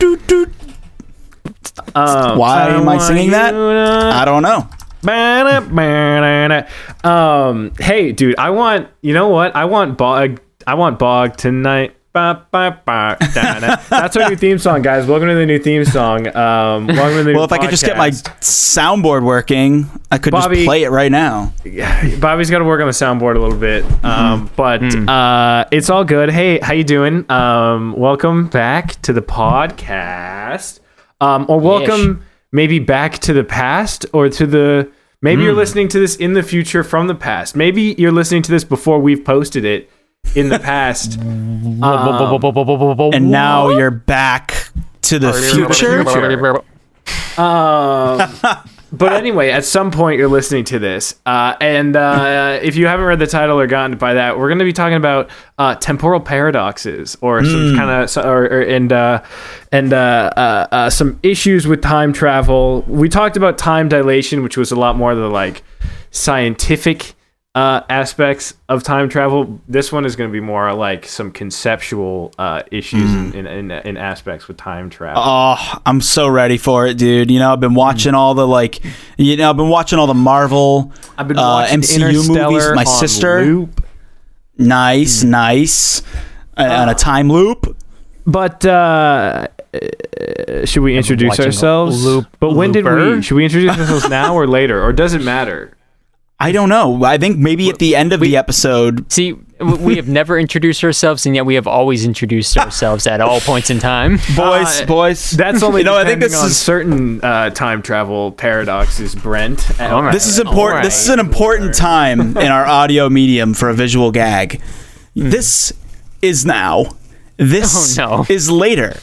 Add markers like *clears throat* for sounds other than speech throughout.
doot, Why am I singing that? I don't know. Um, hey, dude, I want you know what? I want bog. I want bog tonight. Ba, ba, ba, da, da. That's our new theme song, guys. Welcome to the new theme song. Um, welcome to the new Well, if I could just get my soundboard working, I could Bobby- just play it right now. Bobby's got to work on the soundboard a little bit, Mm-hmm. um, but uh, it's all good. Hey, how you doing? Um, welcome back to the podcast, um, or welcome maybe back to the past, or to the maybe Mm. you're listening to this in the future from the past. Maybe you're listening to this before we've posted it in the past. *laughs* Um, And now you're back to the future. Um, but anyway, at some point you're listening to this, uh, and uh, if you haven't read the title or gotten by that, we're going to be talking about uh, temporal paradoxes, or some kind of, or, or and uh, and uh, uh, uh, some issues with time travel. We talked about time dilation, which was a lot more the like scientific uh, aspects of time travel. This one is going to be more like some conceptual uh, issues in, in, in, in aspects with time travel. Oh, I'm so ready for it, dude. You know, I've been watching all the like, you know, I've been watching all the Marvel, I've been uh, MCU movies with my sister. loop. Nice, nice, uh, on a time loop. But uh, uh, should we introduce ourselves? loop- but when did we? Should we introduce ourselves now or later, or does it matter? I don't know. I think maybe at the end of the episode. See, we have never introduced ourselves, and yet we have always introduced ourselves at all points in time. *laughs* Boys, Uh, boys. That's only *laughs* you know. I think this on is certain uh, time travel paradoxes, Brent. All right. this is important. This is an important time *laughs* in our audio medium for a visual gag. This is now. This Oh, no. is later.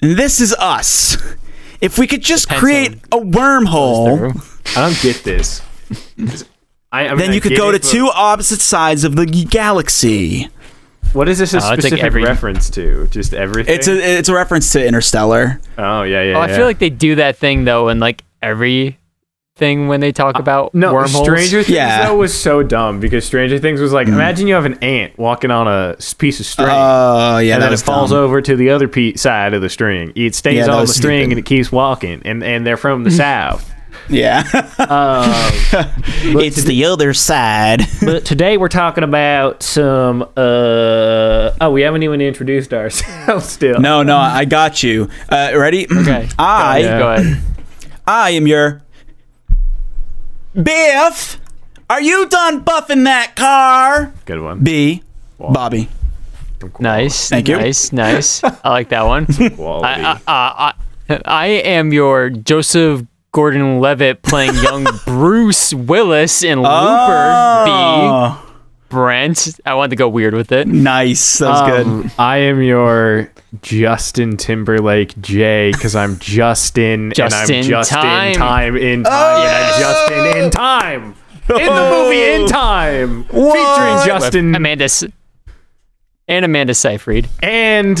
This is us. If we could just Pencil create a wormhole, I don't get this. I, I mean, then I you could go it, to two opposite sides of the galaxy. What is this a uh, it's like specific every- reference to? Just everything. It's a it's a reference to Interstellar. oh yeah yeah. Oh, I yeah. feel like they do that thing though in like every thing when they talk uh, about No, wormholes. Stranger Things Yeah. though was so dumb because Stranger Things was like, mm. imagine you have an ant walking on a piece of string. Oh yeah, and that then it falls dumb. over to the other pe- side of the string. It stays Yeah, on the string stupid. and it keeps walking, and, and they're from the *laughs* south. Yeah, Um, *laughs* it's the other side. *laughs* but today we're talking about some. Uh, oh, we haven't even introduced ourselves still. No, no, I got you. Uh, ready? *clears throat* Okay. I Go ahead. I am your Biff. Are you done buffing that car? Good one. B. Bobby. Nice. Thank you. Nice. Nice. I like that one. *laughs* I, I, I, I am your Joseph Gordon-Levitt playing *laughs* young Bruce Willis in Looper. B. Oh, Brent. I wanted to go weird with it. nice. That was good. Um, I am your Justin Timberlake J because I'm Justin Just and I'm in just time. in time in time and I'm Justin in time in the movie in time featuring What? Justin Amanda S- and Amanda Seyfried. and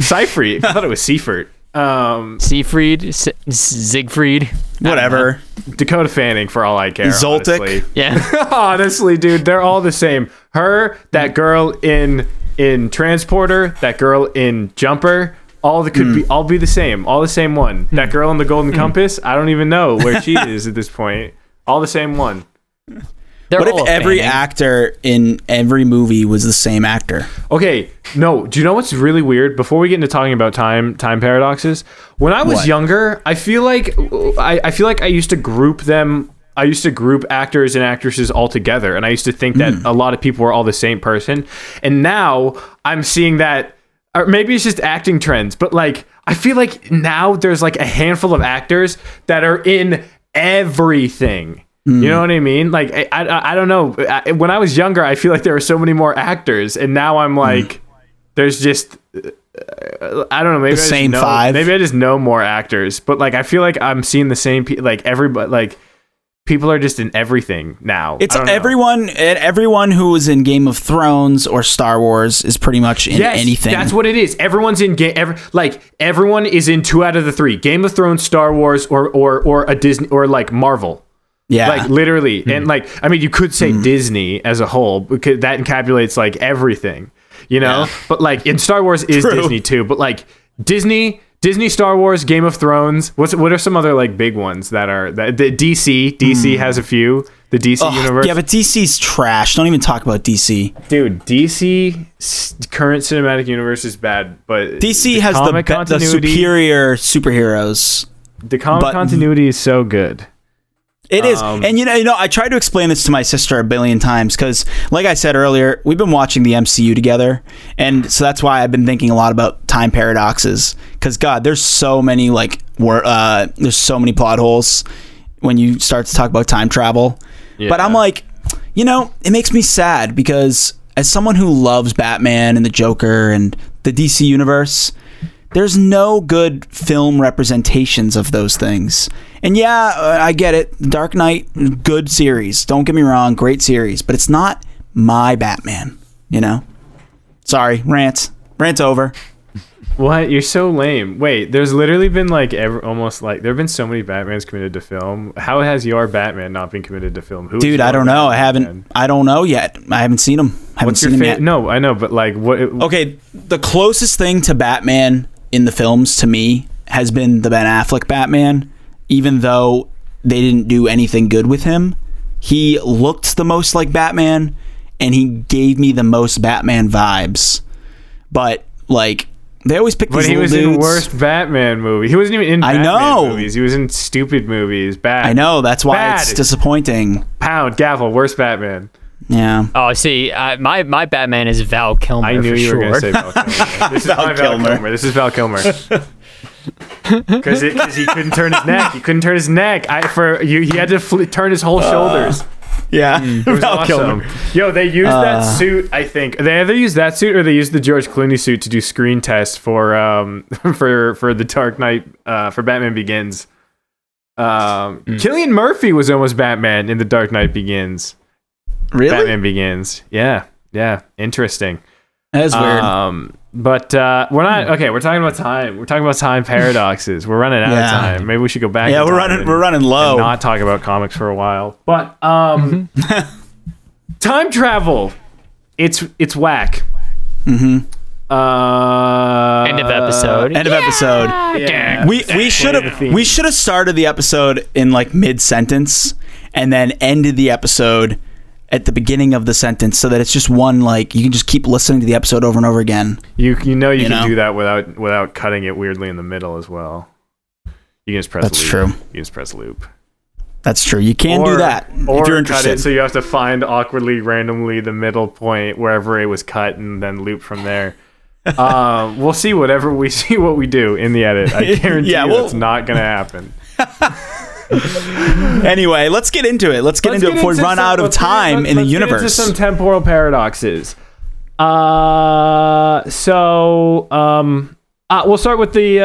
Seyfried. *laughs* I thought it was Seifert. Um, Siegfried, S- Siegfried. Whatever. Dakota Fanning for all I care. Zoltik. honestly. Yeah. *laughs* *laughs* honestly, dude, they're all the same. Her, that girl in in Transporter, that girl in Jumper, all the could be hmm. all be the same. All the same one. Hmm. That girl in the Golden hmm. Compass, I don't even know where she *laughs* is at this point. All the same one. They're What if every Fanning. actor in every movie was the same actor? Okay, no. Do you know what's really weird? Before we get into talking about time time paradoxes, when I was What? younger, I feel like I, I feel like I used to group them. I used to group actors and actresses all together, and I used to think that hmm. a lot of people were all the same person. And now I'm seeing that, or maybe it's just acting trends, but like I feel like now there's like a handful of actors that are in everything. You know what I mean? Like I, I, I don't know. I- When I was younger, I feel like there were so many more actors, and now I'm like, there's just uh, I don't know. Maybe I just same know- five? Maybe I just know more actors, but like I feel like I'm seeing the same people. Like everybody, like people are just in everything now. It's I everyone. Everyone who was in Game of Thrones or Star Wars is pretty much in Yes, anything. That's what it is. Everyone's in game. Every, like everyone is in two out of the three: Game of Thrones, Star Wars, or or or a Disney or like Marvel. Yeah. like literally Hmm. and like i mean you could say disney as a whole because that encapsulates like everything you know Yeah. but like in star wars is True. disney too but like disney Disney, Star Wars, Game of Thrones. What's what are some other like big ones that are that the DC? DC has a few. The DC Ugh, universe. Yeah, but DC's trash. Don't even talk about DC. dude, DC current cinematic universe is bad, but DC has the, the continuity- superior superheroes. The comic continuity is so good. It is, Um, and you know, you know, I tried to explain this to my sister a billion times because, like I said earlier, we've been watching the MCU together, and so that's why I've been thinking a lot about time paradoxes. Because God, there's so many like, wor- uh, there's so many plot holes when you start to talk about time travel. But I'm like, you know, it makes me sad because as someone who loves Batman and the Joker and the DC universe, there's no good film representations of those things. And yeah, uh, I get it. Dark Knight, good series. Don't get me wrong, great series, but it's not my Batman, you know? Sorry, rant. Rant over. What? You're so lame. Wait, there's literally been like every, almost like there have been so many Batmans committed to film. How has your Batman not been committed to film? Who Dude, I don't know. I haven't I don't know yet. I haven't seen him. Haven't What's your seen him favorite? yet. No, I know, but like what? Okay, the closest thing to Batman in the films to me has been the Ben Affleck Batman, even though they didn't do anything good with him. He looked the most like Batman and he gave me the most Batman vibes. But like they always pick But he was dudes. in worst Batman movie. He wasn't even in I Batman know. movies. He was in stupid movies. Bad. I know, that's why Bad. it's disappointing. Pound gavel. Worst Batman. Yeah. Oh, see, I, my my Batman is Val Kilmer. I knew for you sure. were going to say Val Kilmer. *laughs* This is Val my Val Kilmer. Kilmer. This is Val Kilmer. *laughs* Because he couldn't turn his neck. He couldn't turn his neck. I for you. He had to fl- turn his whole shoulders. Yeah. It was *laughs* Val awesome. Kilmer. Yo, they used that suit. I think they either used that suit or they used the George Clooney suit to do screen tests for um for for the Dark Knight uh for Batman Begins. Um, Cillian Murphy was almost Batman in the Dark Knight Begins. Really? Batman Begins. Yeah, yeah, interesting. That is weird. Um, but uh, we're not okay. We're talking about time. We're talking about time paradoxes. We're running out Yeah. of time. Maybe we should go back. yeah, we're running and- we're running and low. not talk about comics for a while. But um, *laughs* time travel, it's it's whack. Mm-hmm. Uh, End of episode. End of episode. yeah. We we should have we should have started the episode in like mid sentence and then ended the episode at the beginning of the sentence so that it's just one like you can just keep listening to the episode over and over again. You you know you, You can know? do that without without cutting it weirdly in the middle as well. You can just press. That's loop. true. You can just press loop. That's true. You can or, do that or if you're interested. cut it so you have to find awkwardly, randomly the middle point wherever it was cut, and then loop from there. um, *laughs* we'll see whatever we *laughs* see what we do in the edit. I *laughs* guarantee Yeah, you we'll- that's not gonna happen. *laughs* anyway, let's get into it. Let's get Let's into it before we run some- out of let's get- time let's- in the let's get into universe. some temporal paradoxes. Uh, so um, uh, we'll start with the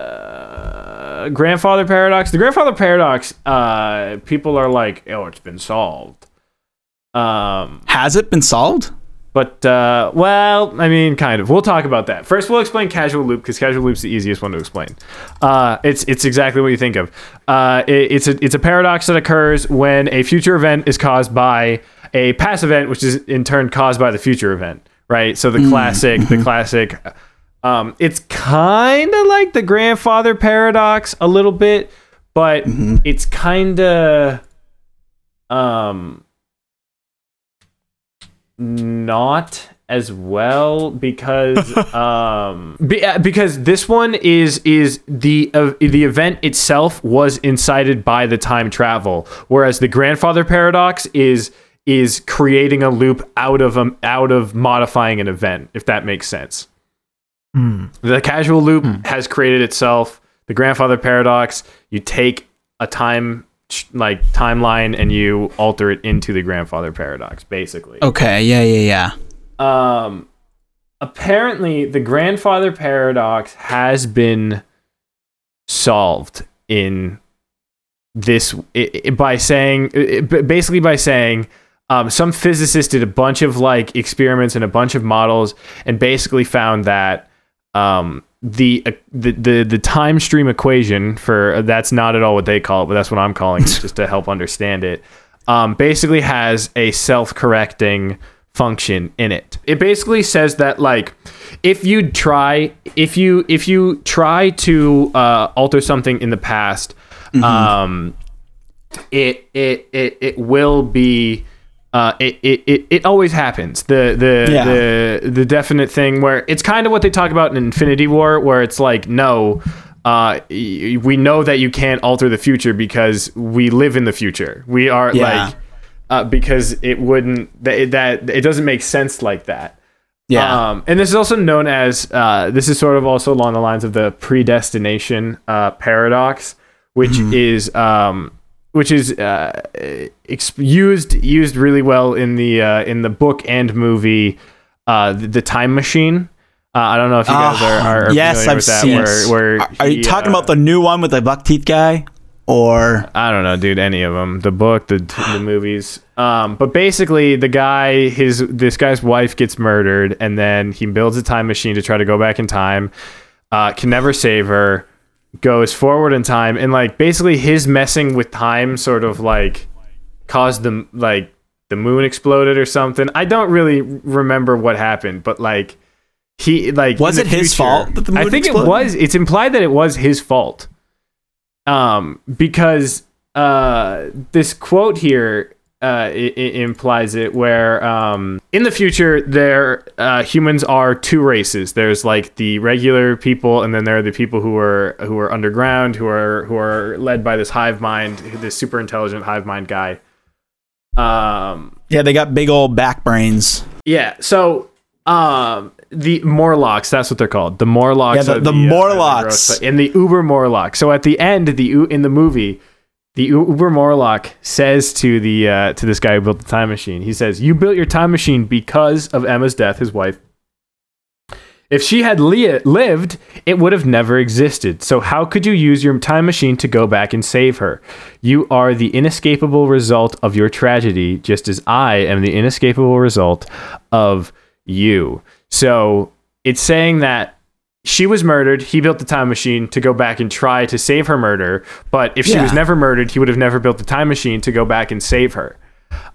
uh, grandfather paradox. The grandfather paradox. Uh, people are like, oh, it's been solved. Um, Has it been solved? But uh, well, I mean, kind of. We'll talk about that. First, we'll explain casual loop because casual loop's the easiest one to explain. Uh, it's it's exactly what you think of. Uh, it- it's a it's a paradox that occurs when a future event is caused by a past event, which is in turn caused by the future event. Right. So the classic, the classic. Um, it's kind of like the grandfather paradox a little bit, but it's kind of um not as well because *laughs* um be, uh, because this one is is the uh, the event itself was incited by the time travel whereas the grandfather paradox is is creating a loop out of um, out of modifying an event if that makes sense. The casual loop has created itself. The grandfather paradox you take a time like timeline and you alter it into the grandfather paradox basically Okay. Yeah. Yeah. Yeah. um apparently the grandfather paradox has been solved in this i i by saying i- i- basically by saying um, some physicists did a bunch of like experiments and a bunch of models and basically found that um, the, uh, the the the time stream equation for that's not at all what they call it, but that's what I'm calling it *laughs* just to help understand it. Um, basically has a self-correcting function in it. It basically says that like if you try if you if you try to uh, alter something in the past, um, it it it it will be. Uh, it, it, it, it always happens. The the Yeah. the the definite thing where it's kind of what they talk about in Infinity War, where it's like, no, uh, we know that you can't alter the future because we live in the future. We are Yeah. like, uh, because it wouldn't that that it doesn't make sense like that. Yeah. Um, and this is also known as uh, this is sort of also along the lines of the predestination uh, paradox, which is um, which is uh, used used really well in the uh, in the book and movie, uh, the, the Time Machine. Uh, I don't know if you guys Ah, are, are yes, familiar I've with that. seen Where, it. where Are, are you talking uh, about the new one with the buck teeth guy, or I don't know, dude. Any of them, the book, the the movies. Um, but basically, the guy, his this guy's wife gets murdered, and then he builds a time machine to try to go back in time. Uh, can never save her. Goes forward in time, and like basically, his messing with time sort of like caused the like the moon exploded or something. I don't really remember what happened, but like he like Was it his future- fault that the I think exploded? it was. It's implied that it was his fault um, because uh, this quote here uh, i i implies it, where um, in the future there uh, humans are two races. There's like the regular people, and then there are the people who are who are underground, who are who are led by this hive mind, this super intelligent hive mind guy. Um, yeah, they got big old back brains. yeah. So, um, the Morlocks, that's what they're called. The Morlocks. Yeah, the- are the uh, Morlocks. the gross- and the Uber Morlock. So at the end, the in the movie, the Uber Morlock says to the uh, to this guy who built the time machine, he says, "You built your time machine because of Emma's death, his wife." If she had li- lived, it would have never existed. So, how could you use your time machine to go back and save her? You are the inescapable result of your tragedy, just as I am the inescapable result of you. So, it's saying that she was murdered. He built the time machine to go back and try to save her murder. But if she was never murdered, he would have never built the time machine to go back and save her.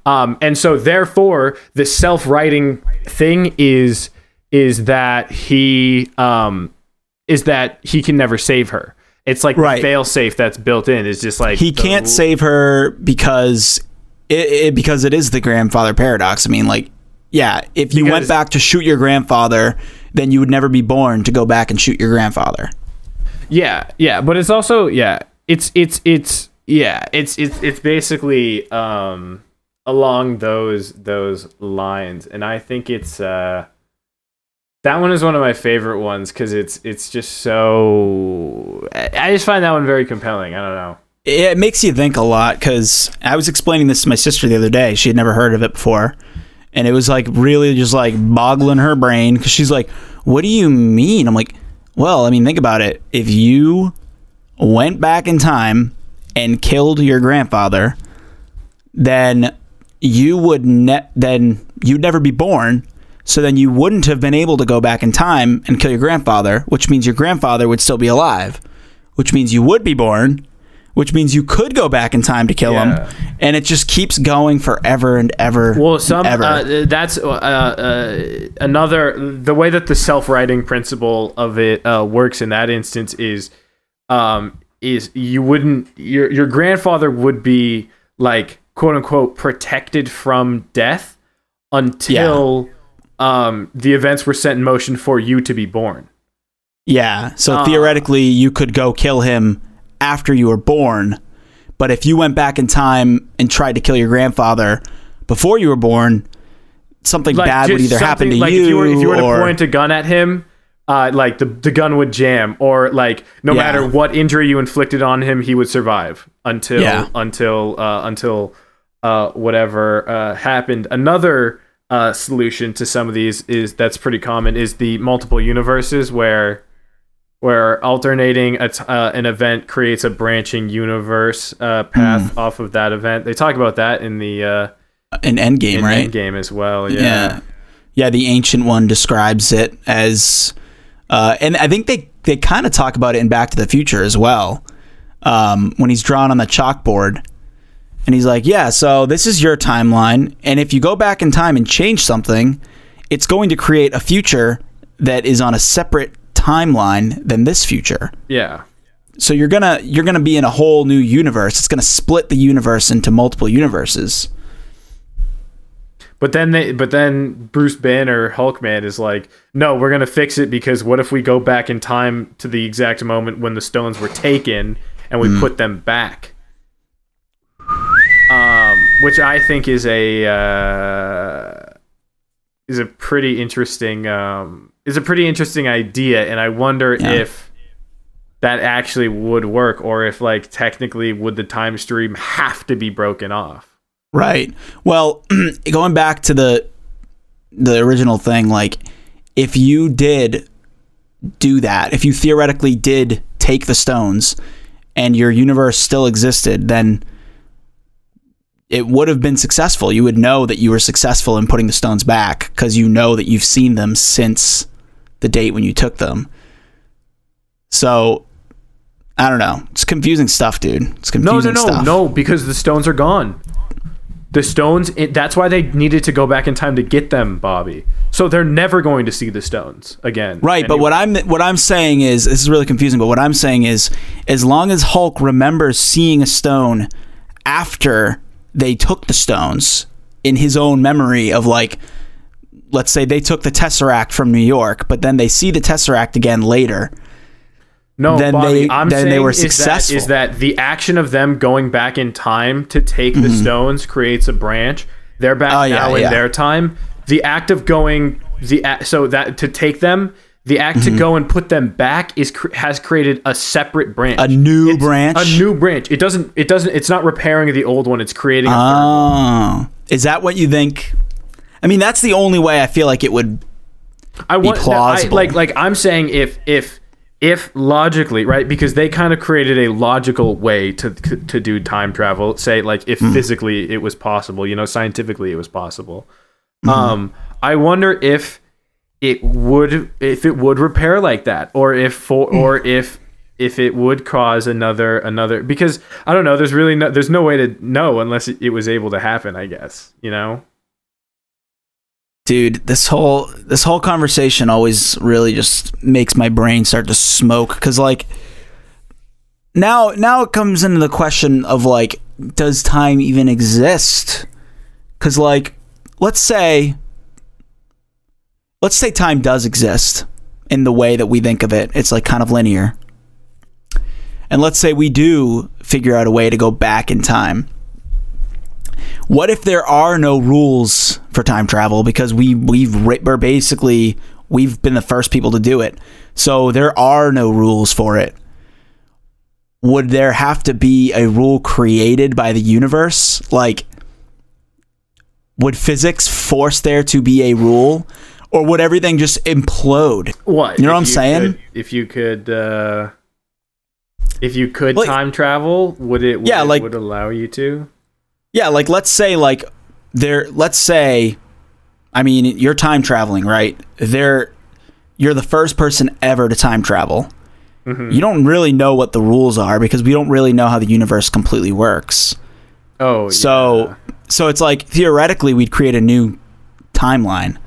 Um, and so, therefore, the self-writing thing is is that he um, is that he can never save her. It's like Right. the fail safe that's built in. It's just like He the- can't save her because it, it because it is the grandfather paradox. I mean, like, yeah, if you went back to shoot your grandfather, then you would never be born to go back and shoot your grandfather. Yeah, yeah, but it's also yeah, it's it's it's yeah, it's it's it's basically um along those those lines, and I think it's uh that one is one of my favorite ones because it's it's just so I I just find that one very compelling. I don't know. It makes you think a lot because I was explaining this to my sister the other day. She had never heard of it before. And it was like really just like boggling her brain because she's like, What do you mean? I'm like, Well, I mean, think about it. If you went back in time and killed your grandfather, then you would ne- then you'd never be born. So then you wouldn't have been able to go back in time and kill your grandfather, which means your grandfather would still be alive, which means you would be born, which means you could go back in time to kill Yeah. him, and it just keeps going forever and ever. Well, some ever. uh, that's uh, uh, another the way that the self-writing principle of it uh, works in that instance is um, is you wouldn't your your grandfather would be like quote unquote protected from death until um, the events were set in motion for you to be born. yeah. So uh, theoretically, you could go kill him after you were born, but if you went back in time and tried to kill your grandfather before you were born, something bad would either happen to like you, if you were, if you were or to point a gun at him uh, like the, the gun would jam or like no Yeah. matter what injury you inflicted on him he would survive until Yeah. until uh, until uh, whatever uh, happened another uh, solution to some of these is that's pretty common is the multiple universes where where alternating a t- uh, an event creates a branching universe uh, path Hmm. off of that event they talk about that in the uh, an end game, in right? Endgame as well yeah. yeah. yeah, The ancient one describes it as, uh, and I think they they kind of talk about it in Back to the Future as well. Um, when he's drawn on the chalkboard, And he's like, Yeah, so this is your timeline. And if you go back in time and change something, it's going to create a future that is on a separate timeline than this future. Yeah. So you're gonna you're gonna be in a whole new universe. It's gonna split the universe into multiple universes. But then they, but then Bruce Banner Hulkman is like, no, we're gonna fix it because what if we go back in time to the exact moment when the stones were taken and we put them back? Um, which I think is a uh, is a pretty interesting um, is a pretty interesting idea, and I wonder Yeah. if that actually would work, or if like technically would the time stream have to be broken off? Right. Well, *clears throat* going back to the the original thing, like if you did do that, if you theoretically did take the stones and your universe still existed, then it would have been successful. You would know that you were successful in putting the stones back because you know that you've seen them since the date when you took them. So I don't know. It's confusing stuff, dude. It's No, confusing no, no, stuff. no, because the stones are gone. The stones, it, that's why they needed to go back in time to get them, Bobby. So they're never going to see the stones again. Right, but what I'm what I'm saying is this is really confusing. But what I'm saying is, as long as Hulk remembers seeing a stone after they took the stones in his own memory of like, let's say they took the Tesseract from New York, but then they see the Tesseract again later. no, then Bobby, they- I'm then they were successful. Is that the action of them going back in time to take the stones creates a branch? They're back Mm-hmm. Oh, yeah, now in yeah. their time. The act of going the so that to take them, the act Mm-hmm. to go and put them back is has created a separate branch, A new It's branch? a new branch. It doesn't. It doesn't. It's not repairing the old one. It's creating. Oh, is that what you think? I mean, that's the only way I feel like it would. I want plausible. I, like like I'm saying if if if logically right because they kind of created a logical way to to do time travel. Say like if Hmm. physically it was possible, you know, scientifically it was possible. Hmm. Um, I wonder if it would if it would repair like that, or if for Hmm. or if if it would cause another another because I don't know. There's really no there's no way to know unless it, it was able to happen. I guess you know. Dude this whole this whole conversation always really just makes my brain start to smoke because like now now it comes into the question of like does time even exist? Because like let's say let's say time does exist in the way that we think of it. It's like kind of linear. And let's say we do figure out a way to go back in time what if there are no rules for time travel because we we've we're basically we've been the first people to do it so there are no rules for it would there have to be a rule created by the universe like would physics force there to be a rule or would everything just implode What? You know what I'm saying? could- if you could, uh, if you could Like- time travel, would it? Would Yeah, it like- would allow you to. Yeah, like let's say like there let's say I mean you're time traveling, right? There you're the first person ever to time travel. You don't really know what the rules are because we don't really know how the universe completely works. Oh, So yeah. so it's like theoretically we'd create a new timeline.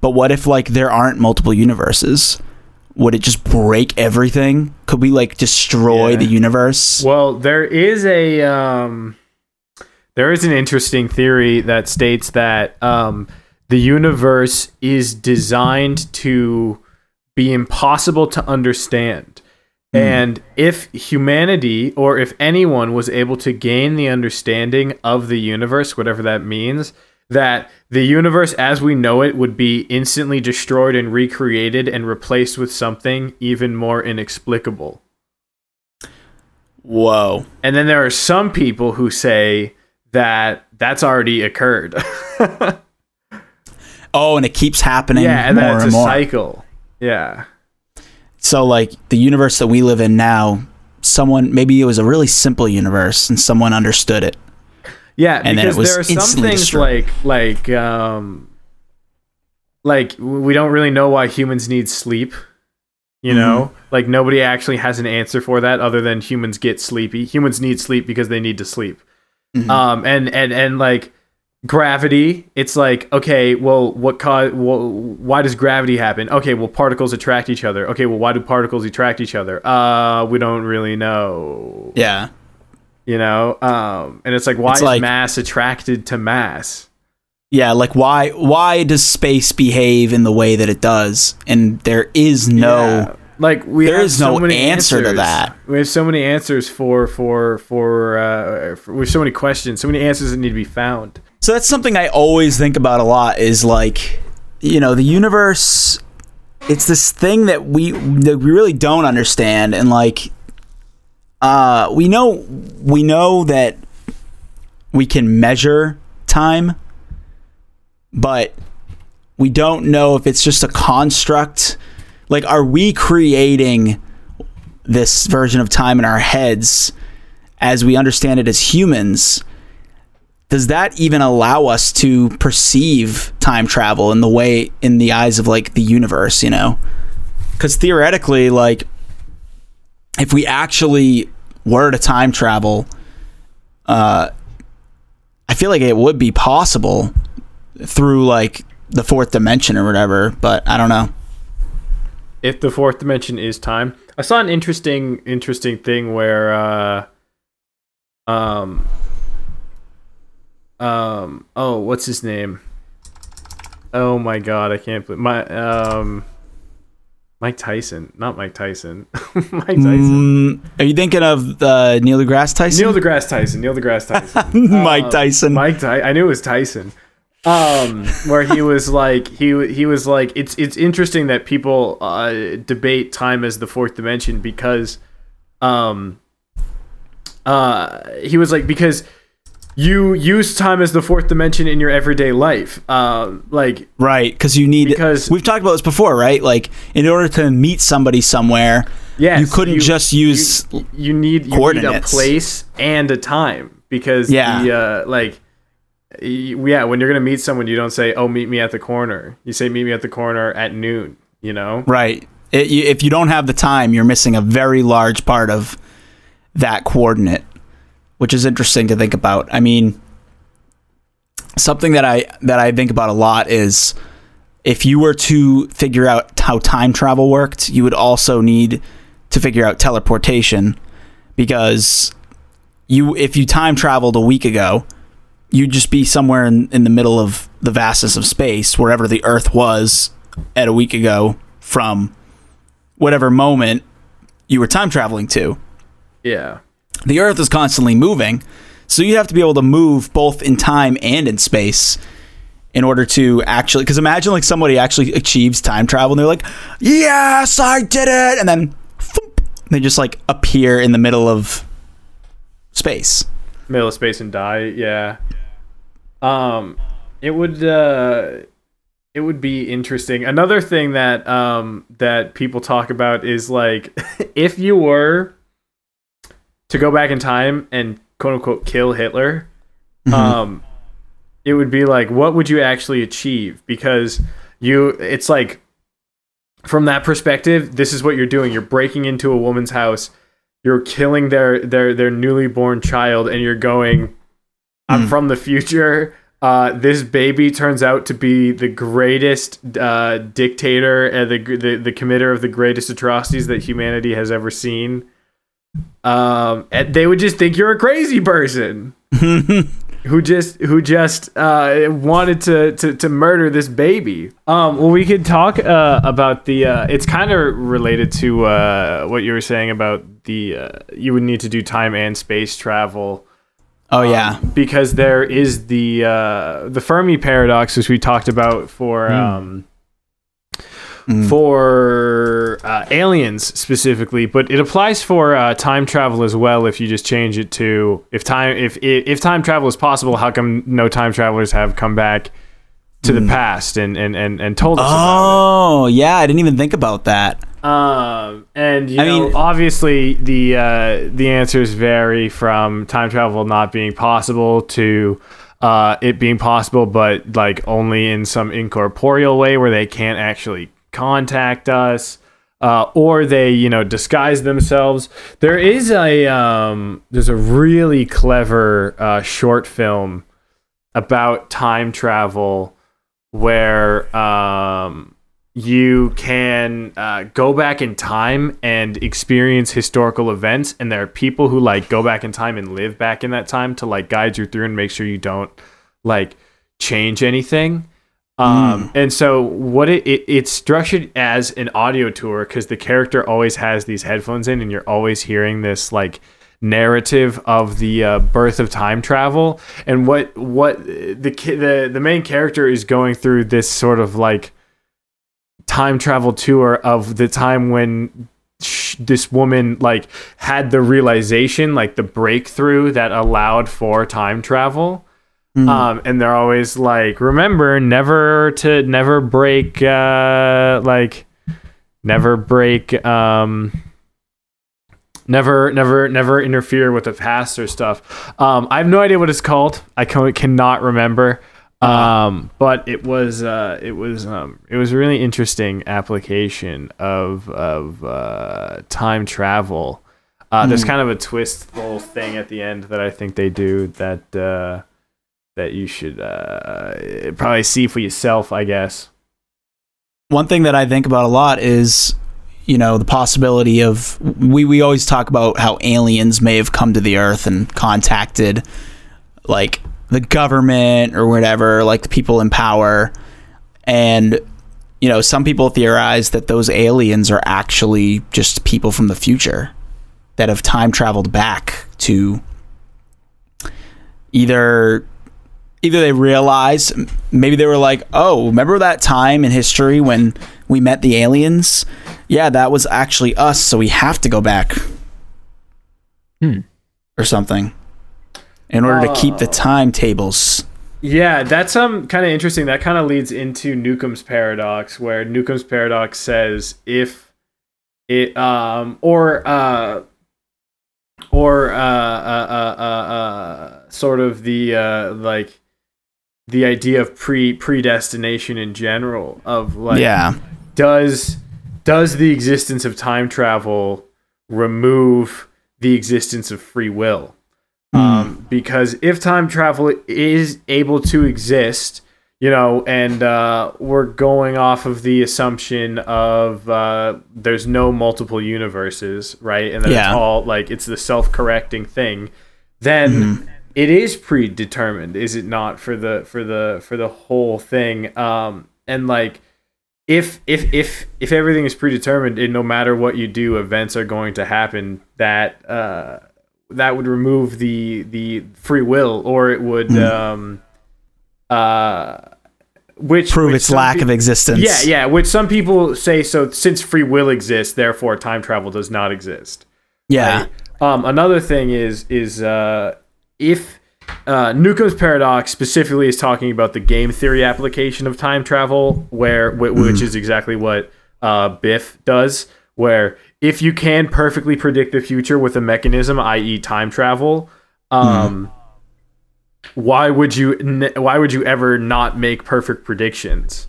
But what if like there aren't multiple universes? Would it just break everything? Could we like destroy Yeah. the universe? Well, there is a um, there is an interesting theory that states that um, the universe is designed to be impossible to understand. And if humanity or if anyone was able to gain the understanding of the universe, whatever that means, that the universe as we know it would be instantly destroyed and recreated and replaced with something even more inexplicable. Whoa. And then there are some people who say that that's already occurred. *laughs* Oh, and it keeps happening yeah, and more that's and a more. cycle. Yeah. So like the universe that we live in now, someone maybe it was a really simple universe and someone understood it. Yeah, And then because it was there are some things destroyed. like like um like we don't really know why humans need sleep. You know? Mm-hmm. Like nobody actually has an answer for that other than humans get sleepy. Humans need sleep because they need to sleep. Um, and and and like gravity, it's like okay, well, what cause? Well, why does gravity happen? Okay, well, particles attract each other. Okay, well, why do particles attract each other? Uh, we don't really know. Yeah. You know, um, and it's like why It's is like- mass attracted to mass? Yeah, like why why does space behave in the way that it does? And there is no Yeah. Like we There have is so no many answer to answers. that. We have so many answers for for for, uh, for we have so many questions, so many answers that need to be found. So that's something I always think about a lot is like, you know, the universe it's this thing that we that we really don't understand and like uh we know we know that we can measure time but we don't know if it's just a construct like are we creating this version of time in our heads as we understand it as humans? Does that even allow us to perceive time travel in the way in the eyes of like the universe you know? Because theoretically like if we actually were to time travel uh i feel like it would be possible through like the fourth dimension or whatever but i don't know If the fourth dimension is time, I saw an interesting interesting thing where uh, um um oh what's his name? Oh my god, I can't believe my um Mike Tyson, not Mike Tyson. *laughs* Mike Tyson. Mm, are you thinking of uh, neil degrasse tyson Neil deGrasse Tyson. Neil deGrasse Tyson. *laughs* mike Um, tyson Mike Ty- I knew it was Tyson. Um, where he was like he he was like it's it's interesting that people uh, debate time as the fourth dimension because um uh he was like because you use time as the fourth dimension in your everyday life. Um, like Right, because you need Because- we've talked about this before, right? Like in order to meet somebody somewhere, yes, you couldn't just use you, you need you need a place and a time because Yeah. the uh, like yeah when you're gonna meet someone you don't say oh meet me at the corner you say meet me at the corner at noon you know right. It, you, if you don't have the time, you're missing a very large part of that coordinate, which is interesting to think about. I mean, something that I that I think about a lot is if you were to figure out how time travel worked, you would also need to figure out teleportation because you if you time traveled a week ago, you'd just be somewhere in, in the middle of the vastness of space, wherever the Earth was at a week ago from whatever moment you were time traveling to. yeah The Earth is constantly moving, so you have to be able to move both in time and in space in order to actually. Because imagine like somebody actually achieves time travel and they're like, "Yes, I did it," and then thump, they just like appear in the middle of space. middle of space and die yeah um it would uh it would be interesting. Another thing that um that people talk about is like *laughs* if you were to go back in time and quote unquote kill hitler um it would be like what would you actually achieve? Because you it's like from that perspective this is what you're doing. You're breaking into a woman's house. You're killing their their their newly born child and you're going i'm Mm. from the future uh, this baby turns out to be the greatest uh, dictator and the, the the committer of the greatest atrocities that humanity has ever seen. Um, and they would just think you're a crazy person *laughs* who just who just uh, wanted to, to to murder this baby. Um, well, we could talk uh, about the. Uh, it's kind of related to uh, what you were saying about the. Uh, you would need to do time and space travel Oh yeah, because there is the uh, the Fermi paradox, which we talked about for um, Mm. for uh, aliens specifically, but it applies for uh, time travel as well. If you just change it to if time if if, if time travel is possible, how come no time travelers have come back to the past and and and, and told us about Oh yeah, I didn't even think about that. Um, and you I know, mean- obviously the uh, the answers vary from time travel not being possible to uh, it being possible, but like only in some incorporeal way where they can't actually contact us. uh, or they you know disguise themselves. There is a um, there's a really clever uh, short film about time travel where um, you can uh, go back in time and experience historical events and there are people who like go back in time and live back in that time to like guide you through and make sure you don't like change anything. Um, and so what it, it it's structured as an audio tour because the character always has these headphones in and you're always hearing this like narrative of the uh, birth of time travel. And what what the the the main character is going through this sort of like time travel tour of the time when sh- this woman like had the realization like the breakthrough that allowed for time travel. Um and they're always like remember never to never break uh like never break um never never never interfere with the past or stuff. Um i have no idea what it's called. I can, cannot remember um but it was uh it was um it was a really interesting application of of uh time travel. Uh there's kind of a twist twistful thing at the end that i think they do that uh that you should uh probably see for yourself i guess. One thing that I think about a lot is, you know, the possibility of we we always talk about how aliens may have come to the Earth and contacted, like the government or whatever, like the people in power, and you know, some people theorize that those aliens are actually just people from the future that have time traveled back to either either they realize maybe they were like, "Oh, remember that time in history when we met the aliens? Yeah, that was actually us, so we have to go back." Hmm. Or something. In order to keep the timetables. Yeah, that's um kind of interesting. That kind of leads into Newcomb's paradox, where Newcomb's paradox says if it um or uh or uh uh uh, uh, uh sort of the uh like the idea of pre predestination in general of like yeah. does does the existence of time travel remove the existence of free will because if time travel is able to exist you know and uh, we're going off of the assumption of uh, there's no multiple universes right? And that Yeah. it's all like it's the self-correcting thing then it is predetermined is it not for the for the for the whole thing? Um and like if if if if everything is predetermined and no matter what you do events are going to happen that uh that would remove the the free will or it would um uh which Prove which its lack peop- of existence. yeah yeah which some people say so since free will exists therefore time travel does not exist Yeah. right? Um, another thing is is uh, if uh, Newcomb's paradox specifically is talking about the game theory application of time travel, where wh- which is exactly what uh, Biff does. Where if you can perfectly predict the future with a mechanism, i.e., time travel, um, why would you why would you ever not make perfect predictions?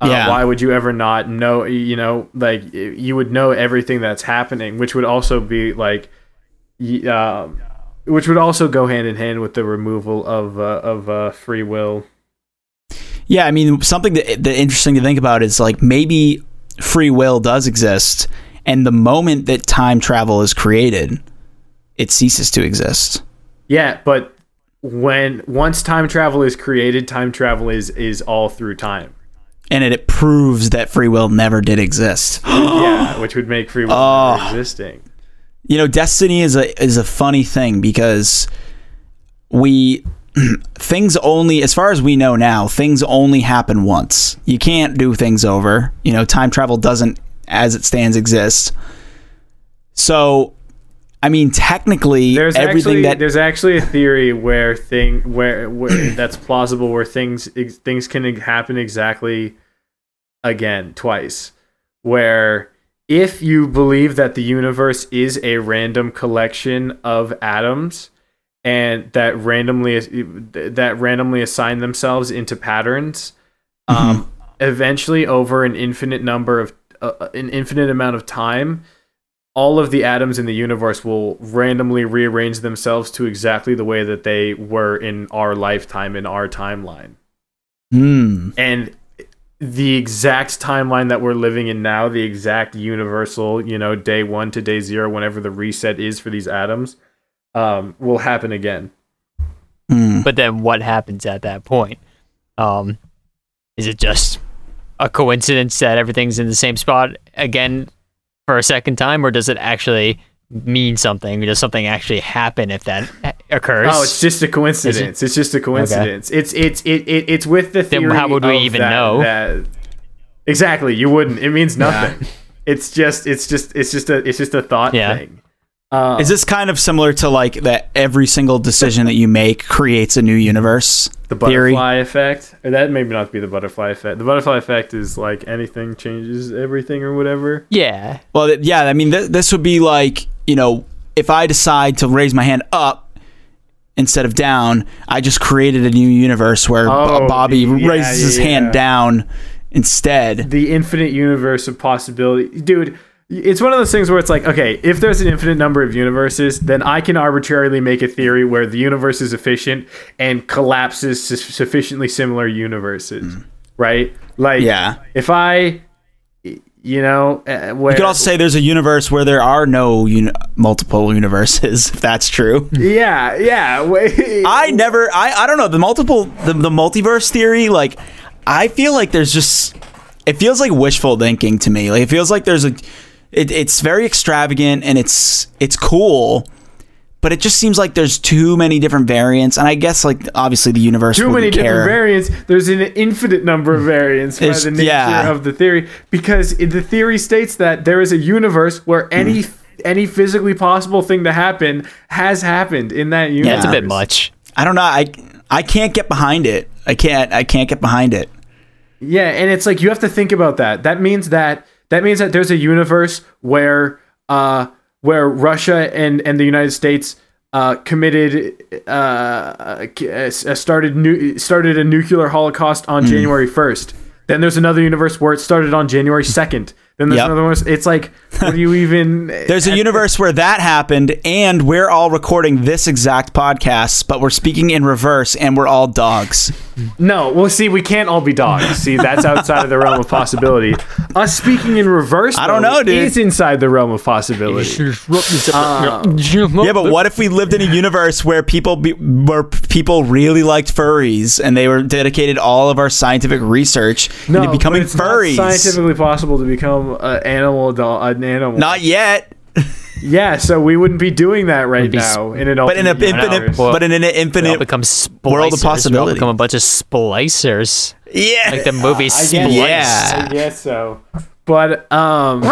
Uh, Yeah. Why would you ever not know? You know, like you would know everything that's happening, which would also be like, um, which would also go hand in hand with the removal of uh, of uh, free will. Yeah, I mean, something that, that interesting to think about is like maybe free will does exist, and the moment that time travel is created, it ceases to exist. Yeah, but when once time travel is created, time travel is is all through time. And it, it proves that free will never did exist. *gasps* yeah, which would make free will Oh. never ah. existing. you know, destiny is a is a funny thing because we *clears throat* things only as far as we know now, things only happen once. You can't do things over. You know, time travel doesn't as it stands exists. So I mean, technically, There's everything actually that there's actually a theory where thing where, where *coughs* that's plausible where things ex- things can happen exactly again twice where if you believe that the universe is a random collection of atoms and that randomly that randomly assign themselves into patterns um, eventually over an infinite number of a, an infinite amount of time, all of the atoms in the universe will randomly rearrange themselves to exactly the way that they were in our lifetime in our timeline. Hmm. And the exact timeline that we're living in now, the exact universal, you know, day one to day zero, whenever the reset is for these atoms, um, will happen again. Hmm. But then what happens at that point? Um, is it just a coincidence that everything's in the same spot again for a second time, or does it actually mean something? Does something actually happen if that *laughs* occurs? Oh, it's just a coincidence. It's just a coincidence. It's it's it, it it's with the Then theory. how would we of even that- know? that- exactly, you wouldn't. It means nothing. It's just it's just it's just a it's just a thought Yeah. thing. Um, Is this kind of similar to like that every single decision that you make creates a new universe the theory? butterfly effect? Or that may not be the butterfly effect. The butterfly effect is like anything changes everything or whatever. yeah. Well, th- yeah, I mean, th- this would be like, you know, if I decide to raise my hand up instead of down, I just created a new universe where B- Oh, Bobby yeah, raises his yeah, hand down instead. the infinite universe of possibility dude it's one of those things where it's like okay if there's an infinite number of universes then i can arbitrarily make a theory where the universe is efficient and collapses su- sufficiently similar universes right like Yeah. if i you know uh, where, You could also say there's a universe where there are no uni- multiple universes, *laughs* if that's true. yeah yeah *laughs* I never, I, I don't know, the multiple, the, the multiverse theory, like, I feel like there's just, it feels like wishful thinking to me. Like, it feels like there's a, it, it's very extravagant and it's, it's cool, but it just seems like there's too many different variants. And I guess, like, obviously the universe too many care. different variants. There's an infinite number of variants by It's- the nature yeah. of the theory, because the theory states that there is a universe where any Hmm. any physically possible thing to happen has happened in that universe. That's a bit much. I don't know. I, I can't get behind it. I can't, I can't get behind it. Yeah, and it's like you have to think about that. That means that that means that there's a universe where uh where Russia and and the United States uh committed uh uh, started nu- started a nuclear holocaust on January 1st. Then there's another universe where it started on January 2nd. Then there's Yep. another one. It's like, what do you *laughs* even? There's a universe where that happened, and we're all recording this exact podcast, but we're speaking in reverse, and we're all dogs. *laughs* No, well, see, we can't all be dogs. See, that's outside of the realm of possibility. Us speaking in reverse, I don't though, know, dude. is inside the realm of possibility. Um, yeah, but what if we lived in a universe where people be, where people really liked furries, and they were dedicated all of our scientific research into becoming but it's furries? Not scientifically possible to become an animal, adult, an animal. Not yet, yeah, so we wouldn't be doing that right be now in an but in an infinite. Well, but in an infinite become splicers. world of We all become a bunch of splicers. yeah. Like the movie I Splice. guess, Yeah. I guess so. But um,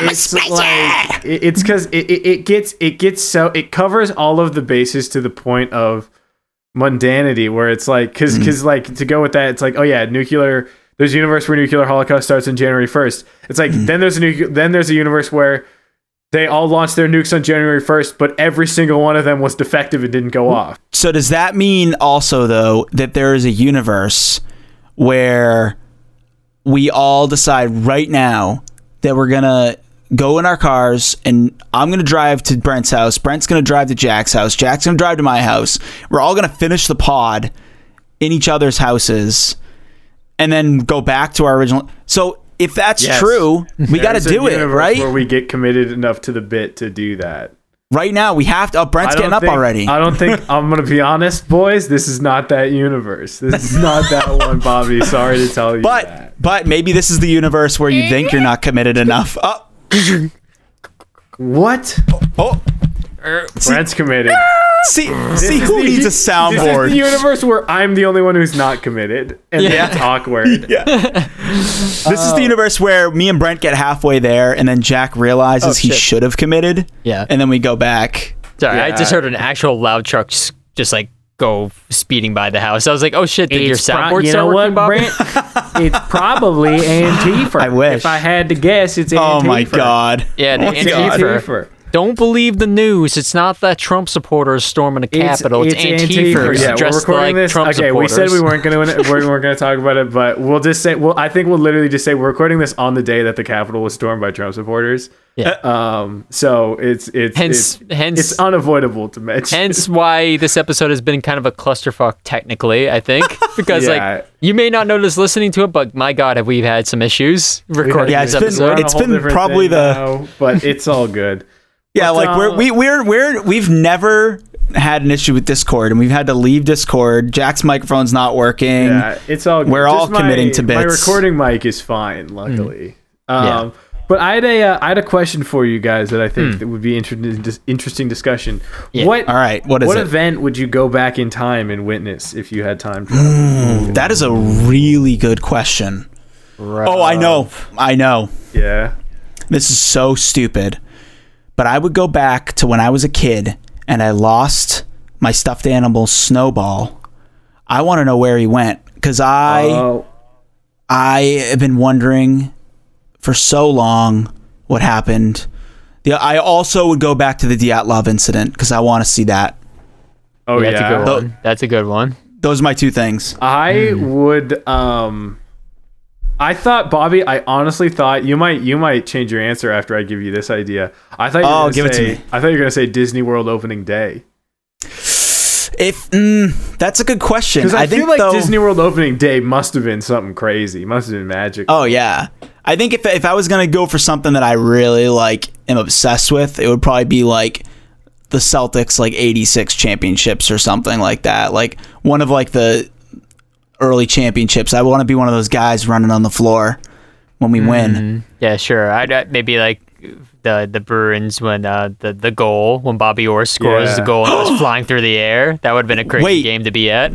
it's, it's like it- it's because it, it, it gets it gets so it covers all of the bases to the point of mundanity, where it's like because because like to go with that, it's like oh yeah, nuclear. There's a universe where nuclear holocaust starts on January 1st. It's like hmm. then there's a nu- then there's a universe where they all launched their nukes on January 1st, but every single one of them was defective and didn't go off. So does that mean also though that there is a universe where we all decide right now that we're gonna go in our cars and I'm gonna drive to Brent's house, Brent's gonna drive to Jack's house, Jack's gonna drive to my house. We're all gonna finish the pod in each other's houses and then go back to our original so if that's Yes. true, we got to do it, right? Where we get committed enough to the bit to do that. right now, we have to. Oh, Brent's I don't getting up already. I don't think *laughs* I'm gonna be honest, boys. This is not that universe. This is *laughs* not that one, Bobby. Sorry to tell you But that. but maybe this is the universe where you think you're not committed enough. *laughs* Oh, What? oh er, Brent's committed. See, This see who the- needs a soundboard? This is the universe where I'm the only one who's not committed, and Yeah. that's awkward. *laughs* yeah. this is the uh, universe where me and Brent get halfway there, and then Jack realizes Oh, he should have committed. Yeah. and then we go back. Sorry, I just heard an actual loud truck just, just like go speeding by the house. I was like, oh shit, did your soundboard start working, Bob? it's probably *laughs* Antifa. I wish. If I had to guess, it's Antifa. Oh my god! Yeah, the Oh my God. Antifa. Don't believe the news. It's not that Trump supporters storming the Capitol. It's, Antifa Yeah, we're dressed recording like this. Trump okay, we said we weren't going to we weren't going to talk about it, but we'll just say well, I think we'll literally just say we're recording this on the day that the Capitol was stormed by Trump supporters. Yeah. Um. So it's it's Hence, it's, hence, it's unavoidable to mention. hence why this episode has been kind of a clusterfuck technically. I think *laughs* because Yeah. like you may not notice listening to it, but my God, have we had some issues recording Yeah, this it's been- episode? it's been probably the- but it's all good. Yeah, But, like we're uh, we, we're we're we've never had an issue with Discord, and we've had to leave Discord. Jack's microphone's not working. Yeah, it's all. We're all my- committing to bits. My recording mic is fine, luckily. Um, Yeah. But I had a uh, I had a question for you guys that I think that would be interesting interesting discussion. Yeah. What All right, what is what it? event would you go back in time and witness if you had time? To? That is a really good question. Oh, I know, I know. yeah. This is so stupid. But I would go back to when I was a kid and I lost my stuffed animal Snowball. I want to know where he went because I Oh, I have been wondering for so long what happened. Yeah, I also would go back to the Dyatlov incident because I want to see that. oh That's yeah. a good Tho- one. That's a good one. Those are my two things. I would um I thought Bobby, I honestly thought you might you might change your answer after I give you this idea. I thought you Oh, give it to say, me. I thought you were gonna say Disney World opening day. If mm, that's a good question, I, I, think feel like though, Disney World opening day must have been something crazy. Must have been magic. Oh yeah, I think if if I was gonna go for something that I really like am obsessed with, it would probably be like the Celtics like '86 championships or something like that. Like one of like the early championships. I want to be one of those guys running on the floor when we win. Yeah, sure. I'd uh, maybe like the the Bruins when uh, the the goal when Bobby Orr scores Yeah. the goal and it was *gasps* flying through the air. That would have been a crazy Wait. game to be at.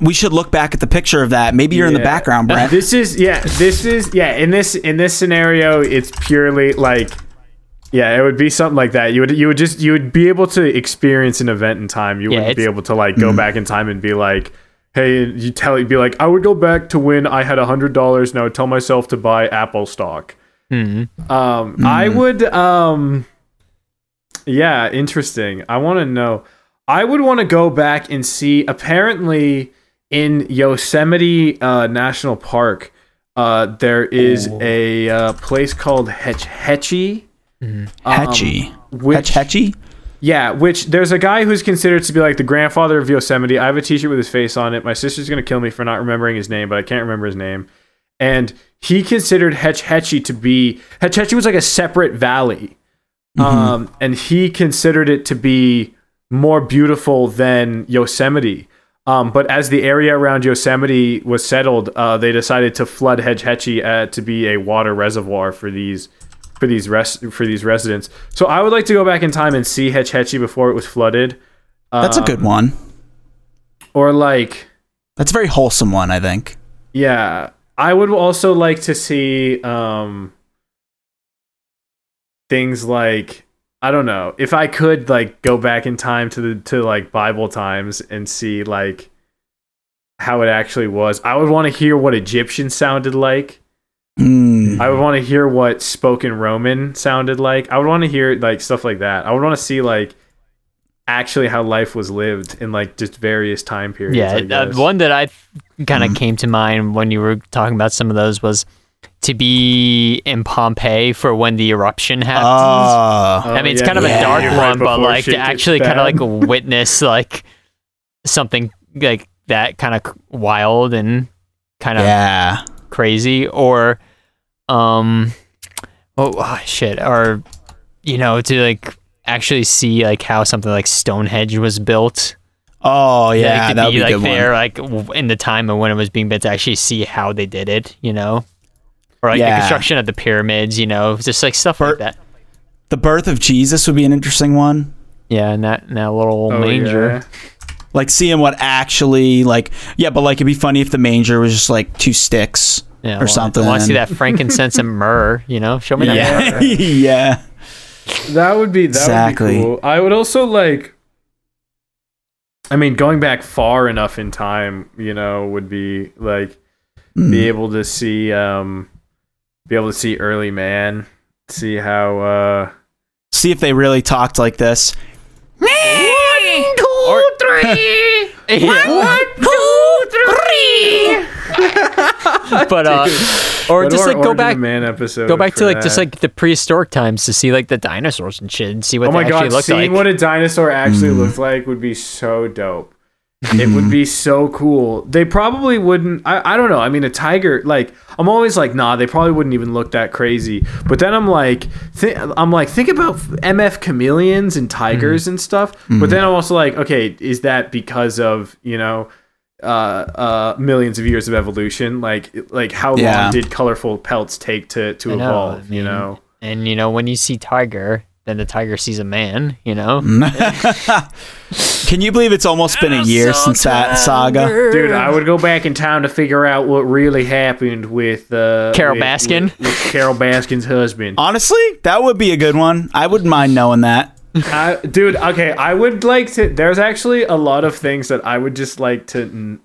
We should look back at the picture of that. Maybe you're in the background, Brent. This is yeah. This is yeah. In this in this scenario, it's purely like yeah. It would be something like that. You would you would just you would be able to experience an event in time. You Yeah, wouldn't be able to like go back in time and be like. Hey, you tell you'd be like, I would go back to when I had a hundred dollars, and I would tell myself to buy Apple stock. Um, I would, um, yeah, interesting. I want to know. I would want to go back and see. Apparently, in Yosemite uh, National Park, uh, there is a uh, place called Hetch Hetchy. Hetchy, which- Hetch Hetchy. Yeah, which there's a guy who's considered to be like the grandfather of Yosemite. I have a T-shirt with his face on it. My sister's gonna kill me for not remembering his name, but I can't remember his name. And he considered Hetch Hetchy to be Hetch Hetchy was like a separate valley, um, and he considered it to be more beautiful than Yosemite. Um, but as the area around Yosemite was settled, uh, they decided to flood Hetch Hetchy uh, to be a water reservoir for these for these res- for these residents. So I would like to go back in time and see Hetch Hetchy before it was flooded, That's a good one. or like That's a very wholesome one, I think. yeah. I would also like to see um, things like I don't know if I could like go back in time to the to like Bible times and see like how it actually was. I would want to hear what Egyptian sounded like. Mm. I would want to hear what spoken Roman sounded like. I would want to hear like stuff like that. I would want to see like actually how life was lived in like just various time periods. Yeah, uh, one that I kind of came to mind when you were talking about some of those was to be in Pompeii for when the eruption happened. Oh, Oh, I mean, it's yeah, kind of a yeah, dark right one, but like to actually kind of like *laughs* witness like something like that kind of wild and kind of yeah. Crazy or um oh, ah, shit or you know to like actually see like how something like Stonehenge was built Oh, like, yeah. to that would be be like good there one. like in the time of when it was being built to actually see how they did it you know or like Yeah. the construction of the pyramids you know just like stuff For- like that The birth of Jesus would be an interesting one. yeah and that and that little Oh, manger yeah. Like seeing what actually like yeah, but like it'd be funny if the manger was just like two sticks Yeah, or well, something. I want to see that frankincense and myrrh. You know, show me that. Yeah, myrrh. *laughs* yeah. That would be that Exactly. would be cool. I would also like I mean going back far enough in time, you know, would be like Mm. be able to see um be able to see early man, see how uh see if they really talked like this. *laughs* *laughs* but uh, or Go to just our like go Origin back, of Man episode. go back to for like just that. like the prehistoric times to see like the dinosaurs and shit and see what Oh they my actually god, looked seeing like. what a dinosaur actually Mm-hmm. looked like would be so dope. It would be so cool. They probably wouldn't. I, I don't know. I mean, a tiger. Like I'm always like, nah. They probably wouldn't even look that crazy. But then I'm like, th- I'm like, think about MF chameleons and tigers Mm-hmm. and stuff. But then I'm also like, okay, is that because of you know, uh, uh, millions of years of evolution? Like, like how Yeah. long did colorful pelts take to to I know, evolve? I you know. And you know when you see tiger, then the tiger sees a man. You know. *laughs* *laughs* Can you believe it's almost been a year since that saga? Dude, I would go back in time to figure out what really happened with uh, Carole with- Baskin? with- with Carole Baskin's husband. Honestly, that would be a good one. I wouldn't mind knowing that. I, dude, okay, I would like to. There's actually a lot of things that I would just like to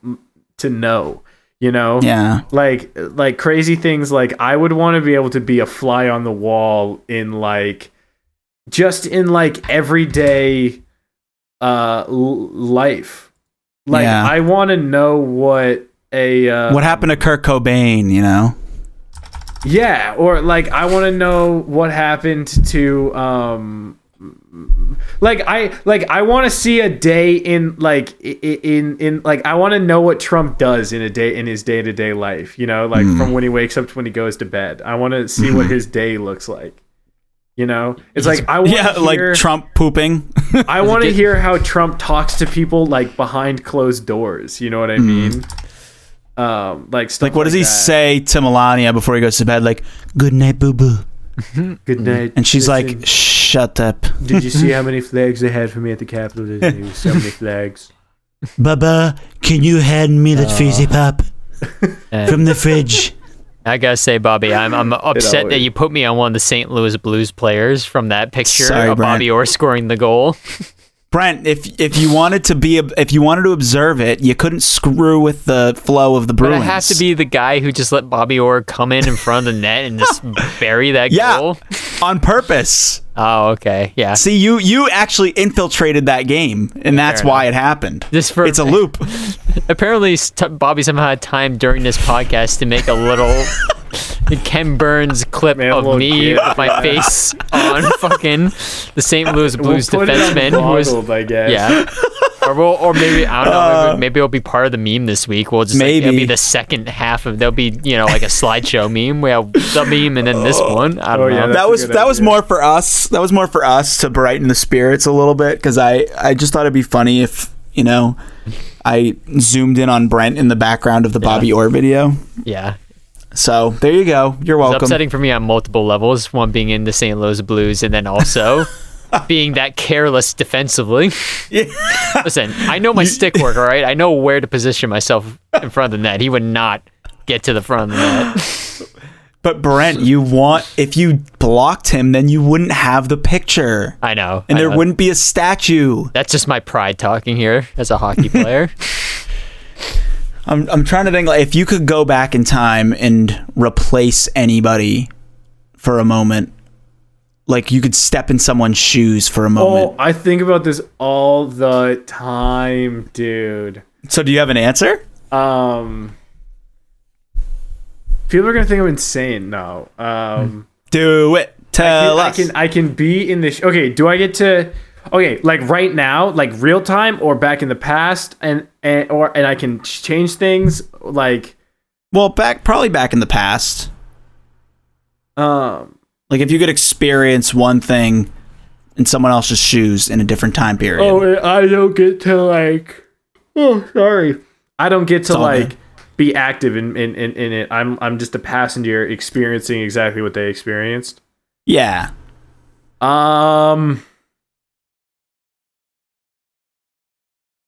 to know. You know, Yeah. like like crazy things. Like I would want to be able to be a fly on the wall in like just in like everyday uh l- life. Like Yeah. I want to know what a uh, What happened to Kurt Cobain, you know? Yeah, or like I want to know what happened to um like I like I want to see a day in like in in like I want to know what Trump does in a day in his day-to-day life, you know, like from when he wakes up to when he goes to bed. I want to see what his day looks like. You know? It's like I want *laughs* Yeah, to like hear, Trump pooping. *laughs* I want to hear how Trump talks to people like behind closed doors, you know what I mean? Um like stuff like, what does he that. say to Melania before he goes to bed? Like, good night, boo boo. *laughs* Good night. And she's Listen. like, shut up. Did you see how many flags they had for me at the Capitol? There was so many flags. Baba, can you hand me that fizzy pop And from the fridge? I gotta say, Bobby, *laughs* I'm I'm upset that you put me on one of the St. Louis Blues players from that picture Sorry, of Brent. Bobby Orr scoring the goal. *laughs* Brent, if if you wanted to be, if you wanted to observe it, you couldn't screw with the flow of the But Bruins. I have to be the guy who just let Bobby Orr come in in front of the net and just *laughs* bury that Yeah. goal. On purpose. Oh, okay, yeah. See, you you actually infiltrated that game, and that's Fair why it happened. Just for It's a loop. *laughs* apparently st- Bobby somehow had time during this podcast to make a little *laughs* Ken Burns clip Man, of me kid. with my *laughs* face on fucking the St. Louis Blues We'll put it on defenseman who was I guess. yeah. Or, we'll, or maybe I don't know. Maybe, maybe it'll be part of the meme this week. We'll just like, it'll Uh, Maybe. be the second half of there'll be you know like a slideshow *laughs* meme. We have the meme and then this one. I don't Oh, know. that's that was good that was more for us. That was more for us to brighten the spirits a little bit because I I just thought it'd be funny if you know I zoomed in on Brent in the background of the Bobby Orr video. yeah, So there you go. You're welcome. it's welcome. upsetting for me on multiple levels. One being in the St. Louis Blues, and then also. *laughs* being that careless defensively. *laughs* Listen, I know my stick work, all right? I know where to position myself in front of the net. He would not get to the front of the net. But Brent, you want if you blocked him, then you wouldn't have the picture, I know. and I there know. wouldn't be a statue. That's just my pride talking here as a hockey player. *laughs* I'm I'm trying to think like if you could go back in time and replace anybody for a moment, like you could step in someone's shoes for a moment. Oh, I think about this all the time, dude. So do you have an answer? Um, people are gonna think I'm insane. No. Um, Do it. I, Tell can, I can I can be in this. Okay, do I get to? Okay, like right now, like real time, or back in the past, and and or and I can change things. Like, well, back probably back in the past. um, Like if you could experience one thing in someone else's shoes in a different time period. oh, I don't get to like. Oh, sorry. I don't get to like good. be active in, in, in, in it. I'm I'm just a passenger experiencing exactly what they experienced. yeah. Um,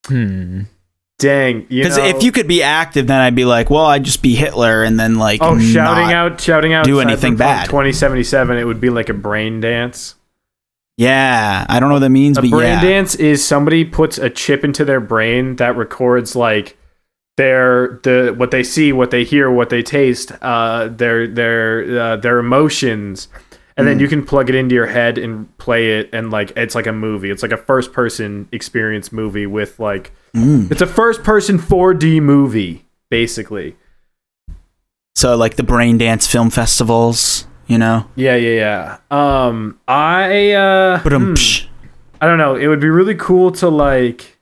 hmm. Dang. Because if you could be active, then I'd be like, well, I'd just be Hitler and then like oh shouting out, shouting out, do anything bad. 2077, it would be like a brain dance. Yeah, I don't know what that means, A but brain yeah. dance is somebody puts a chip into their brain that records like their the what they see, what they hear, what they taste, uh, their their uh, their emotions, and then you can plug it into your head and play it, and like it's like a movie. It's like a first person experience movie with like it's a first person 4D movie basically. So like the brain dance film festivals, you know. Yeah, yeah, yeah. Um, I uh, But um, hmm. I don't know. It would be really cool to like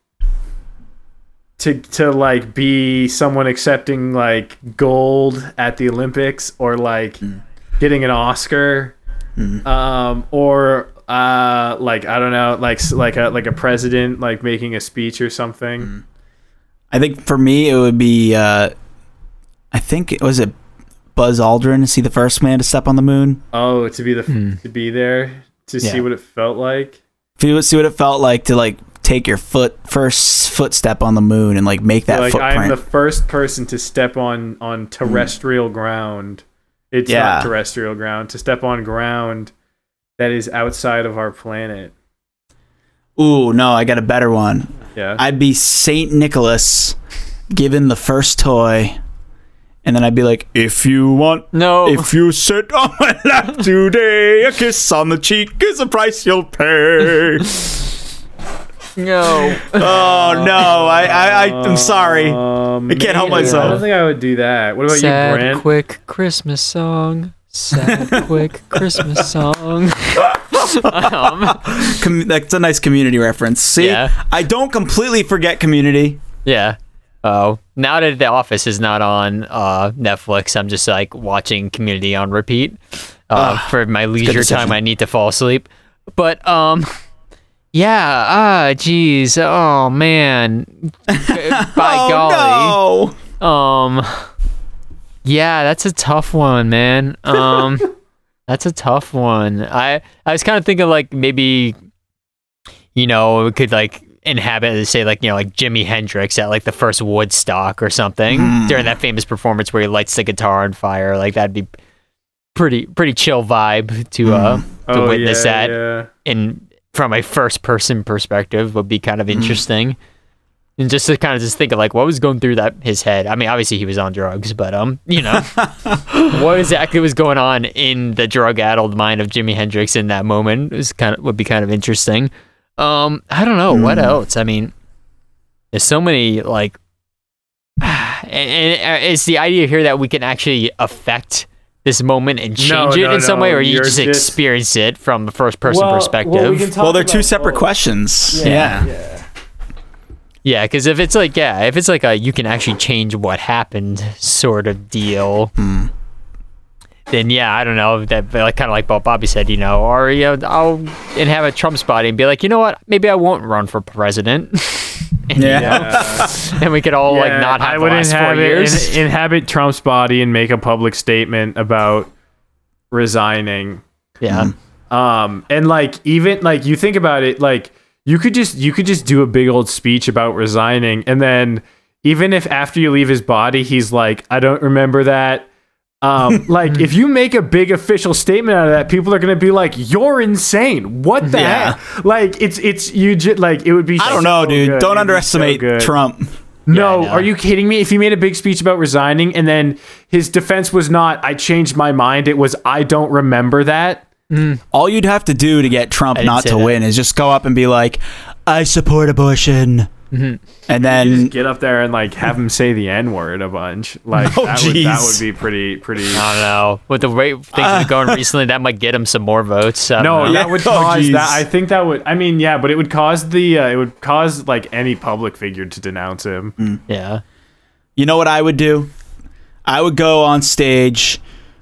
to to like be someone accepting like gold at the Olympics or like getting an Oscar, um, or uh, like I don't know, like like a like a president like making a speech or something. I think for me it would be. Uh, I think it was it Buzz Aldrin to see the first man to step on the moon. Oh, to be the to be there to see what it felt like. Feel see what it felt like to like take your foot first footstep on the moon and like make that like footprint. I'm the first person to step on on terrestrial ground. It's Yeah. not terrestrial ground to step on ground that is outside of our planet. Ooh, no, I got a better one. Yeah. I'd be Saint Nicholas given the first toy, and then I'd be like, "If you want, No. if you sit on my lap today, a kiss on the cheek is a price you'll pay." *laughs* no. *laughs* oh no, I, I, I I'm sorry. Um, I can't help maybe. myself. I don't think I would do that. What about Sad, you, Brent? quick Christmas song. Sad, *laughs* quick Christmas song. um, *laughs* Com- that's a nice community reference. See, Yeah. I don't completely forget community. yeah. Oh, now that The Office is not on uh, Netflix, I'm just like watching Community on repeat uh, for my leisure time. I need to fall asleep. But um, yeah. Ah, Jeez. Oh man. *laughs* By golly. oh, Um Yeah, that's a tough one, man. Um *laughs* that's a tough one. I I was kind of thinking like maybe you know, it could like inhabit say like, you know, like Jimi Hendrix at like the first Woodstock or something during that famous performance where he lights the guitar on fire. Like that'd be pretty pretty chill vibe to uh to Oh, witness yeah, that yeah. in from a first person perspective would be kind of interesting. And just to kind of just think of like what was going through that his head. I mean, obviously he was on drugs, but um, you know, *laughs* what exactly was going on in the drug addled mind of Jimi Hendrix in that moment is kind of would be kind of interesting. Um, I don't know what else. I mean, there's so many like, *sighs* and, and uh, it's the idea here that we can actually affect this moment and change No, it no, in some way, or you you're just, just- experience it from the first person Well- perspective. well, we well, they're two separate both. questions. Yeah. yeah. Yeah, because if it's like yeah, if it's like a you can actually change what happened sort of deal, hmm. then yeah, I don't know that like kind of like what Bobby said, you know, or you know, I'll and have a Trump's body and be like, you know what, maybe I won't run for president, *laughs* and, you Yeah. Know, *laughs* and we could all like not have I the would last four inhabit, years. in- inhabit Trump's body and make a public statement about resigning. yeah, Um, and like even like you think about it, like you could just you could just do a big old speech about resigning, and then even if after you leave his body, he's like, I don't remember that. Um, *laughs* like if you make a big official statement out of that, people are gonna be like, "You're insane! What the Yeah. heck?" Like it's it's you just like it would be. I don't know, dude. good. Don't It'd so underestimate. Trump. No, Yeah, are you kidding me? If he made a big speech about resigning and then his defense was not, I changed my mind, it was, I don't remember that. All you'd have to do to get Trump didn't to that. win is just go up and be like, "I support abortion," Mm-hmm. and Just then get up there and like have him say the N word a bunch. Like *laughs* Oh, that, would, that would be pretty, pretty. I don't know. With the way things have been going uh, *laughs* recently, that might get him some more votes. I No, know. that would *laughs* Oh, cause jeez. that. I think that would. I mean, yeah, but it would cause the. Uh, it would cause like any public figure to denounce him. Mm. yeah. you know what I would do? I would go on stage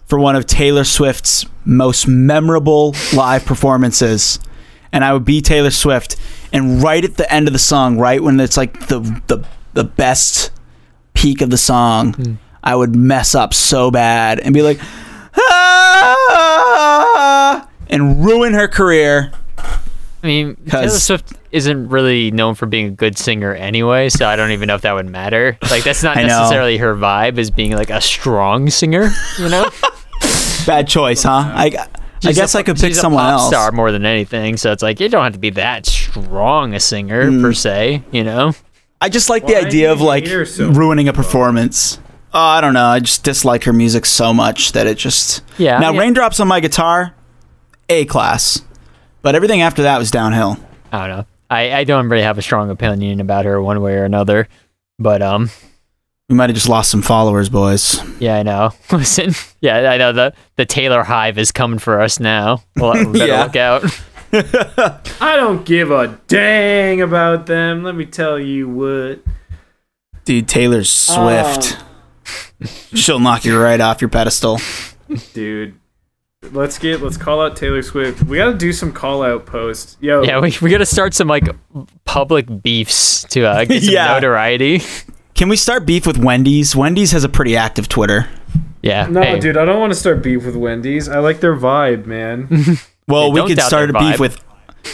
for one of Taylor Swift's most memorable live performances, and I would be Taylor Swift. And right at the end of the song, right when it's like the the the best peak of the song, I would mess up so bad and be like, ah, and ruin her career. I mean, Taylor Swift isn't really known for being a good singer anyway, so I don't even know if that would matter. Like, that's not *laughs* necessarily her vibe as being like a strong singer, you know? *laughs* Bad choice, huh? *laughs* I, I guess a- I could pick she's a someone pop else. star more than anything, so it's like you don't have to be that strong a singer Hmm. per se, you know? I just like the Why do idea of like so ruining a performance. Oh, I don't know. I just dislike her music so much that it just. Yeah, Now, yeah. raindrops on my guitar. A class. But everything after that was downhill. I don't know. I, I don't really have a strong opinion about her one way or another. But um, We might have just lost some followers, boys. yeah, I know. *laughs* Listen, yeah, I know the the Taylor Hive is coming for us now. Well, we better *laughs* Yeah. look out. *laughs* I don't give a dang about them. Let me tell you what. Dude, Taylor Swift. She'll knock you right off your pedestal. dude. Let's get let's call out Taylor Swift. We gotta do some call out posts. Yo, Yeah, we, we got to start some like public beefs to uh, get some Yeah. notoriety. Can we start beef with Wendy's? Wendy's has a pretty active Twitter. Yeah. no, hey, dude, I don't want to start beef with Wendy's. I like their vibe, man. *laughs* Well, Hey, we don't could start a their beef with